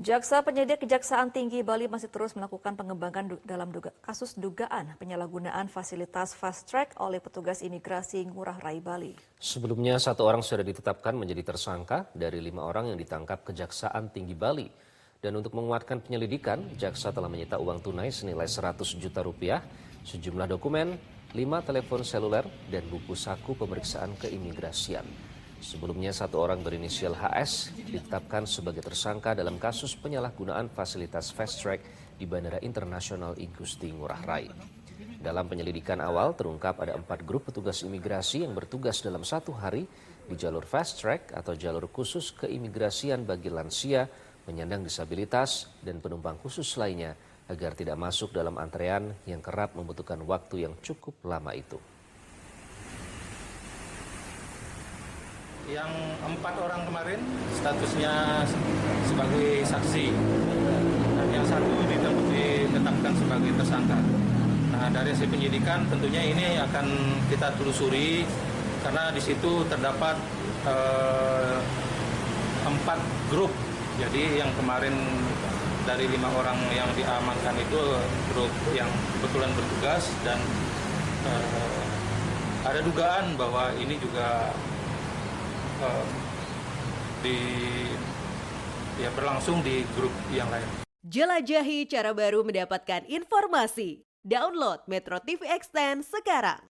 Jaksa penyidik Kejaksaan Tinggi Bali masih terus melakukan pengembangan du- dalam duga- kasus dugaan penyalahgunaan fasilitas fast track oleh petugas imigrasi Ngurah Rai Bali. Sebelumnya satu orang sudah ditetapkan menjadi tersangka dari lima orang yang ditangkap Kejaksaan Tinggi Bali. Dan untuk menguatkan penyelidikan, jaksa telah menyita uang tunai senilai 100 juta rupiah, sejumlah dokumen, lima telepon seluler, dan buku saku pemeriksaan keimigrasian. Sebelumnya satu orang berinisial HS ditetapkan sebagai tersangka dalam kasus penyalahgunaan fasilitas fast track di Bandara Internasional I Gusti Ngurah Rai. Dalam penyelidikan awal terungkap ada empat grup petugas imigrasi yang bertugas dalam satu hari di jalur fast track atau jalur khusus keimigrasian bagi lansia, penyandang disabilitas, dan penumpang khusus lainnya agar tidak masuk dalam antrean yang kerap membutuhkan waktu yang cukup lama itu. Yang empat orang kemarin statusnya sebagai saksi dan yang satu ditetapkan sebagai tersangka. Nah dari hasil penyidikan tentunya ini akan kita telusuri karena di situ terdapat eh, empat grup. Jadi yang kemarin dari lima orang yang diamankan itu grup yang kebetulan bertugas dan eh, ada dugaan bahwa ini juga eh, di ya berlangsung di grup yang lain. Jelajahi cara baru mendapatkan informasi. Download Metro TV Extend sekarang.